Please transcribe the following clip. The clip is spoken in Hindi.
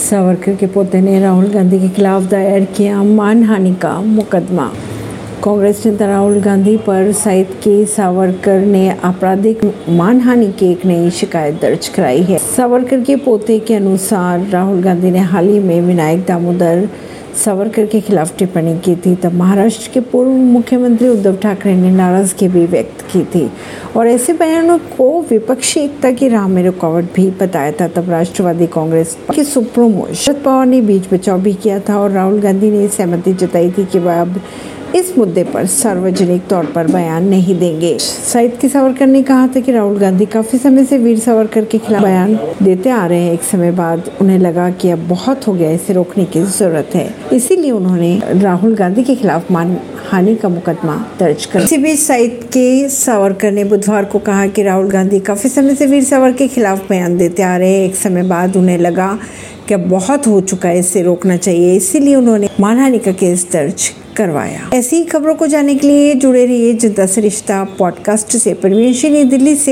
सावरकर के पोते ने राहुल गांधी के खिलाफ दायर किया मानहानि का मुकदमा। कांग्रेस नेता राहुल गांधी पर सईद के सावरकर ने आपराधिक मानहानि की एक नई शिकायत दर्ज कराई है। सावरकर के पोते के अनुसार राहुल गांधी ने हाल ही में विनायक दामोदर सावरकर के खिलाफ टिप्पणी की थी, तब महाराष्ट्र के पूर्व मुख्यमंत्री उद्धव ठाकरे ने नाराज़गी भी व्यक्त की थी। और ऐसे बयानों को विपक्षी एकता की राह में रुकावट भी बताया था, तब राष्ट्रवादी कांग्रेस के सुप्रीमो शरद पवार ने बीच बचाव भी किया था और राहुल गांधी ने सहमति जताई थी कि वह अब इस मुद्दे पर सार्वजनिक तौर पर बयान नहीं देंगे। सईद के सावरकर ने कहा था कि राहुल गांधी काफ़ी समय से वीर सावरकर के खिलाफ बयान देते आ रहे हैं। एक समय बाद उन्हें लगा कि अब बहुत हो गया, इसे रोकने की ज़रूरत है। इसीलिए उन्होंने राहुल गांधी के खिलाफ मान हानि का मुकदमा दर्ज कर इसी बीच के सावरकर ने बुधवार को कहा कि राहुल गांधी काफ़ी समय से वीर सावरकर के खिलाफ बयान देते आ रहे एक समय बाद उन्हें लगा कि अब बहुत हो चुका है, इसे रोकना चाहिए। इसीलिए उन्होंने मानहानि का केस दर्ज करवाया। ऐसी खबरों को जानने के लिए जुड़े रहिए जनता रिश्ता पॉडकास्ट से। नई दिल्ली से।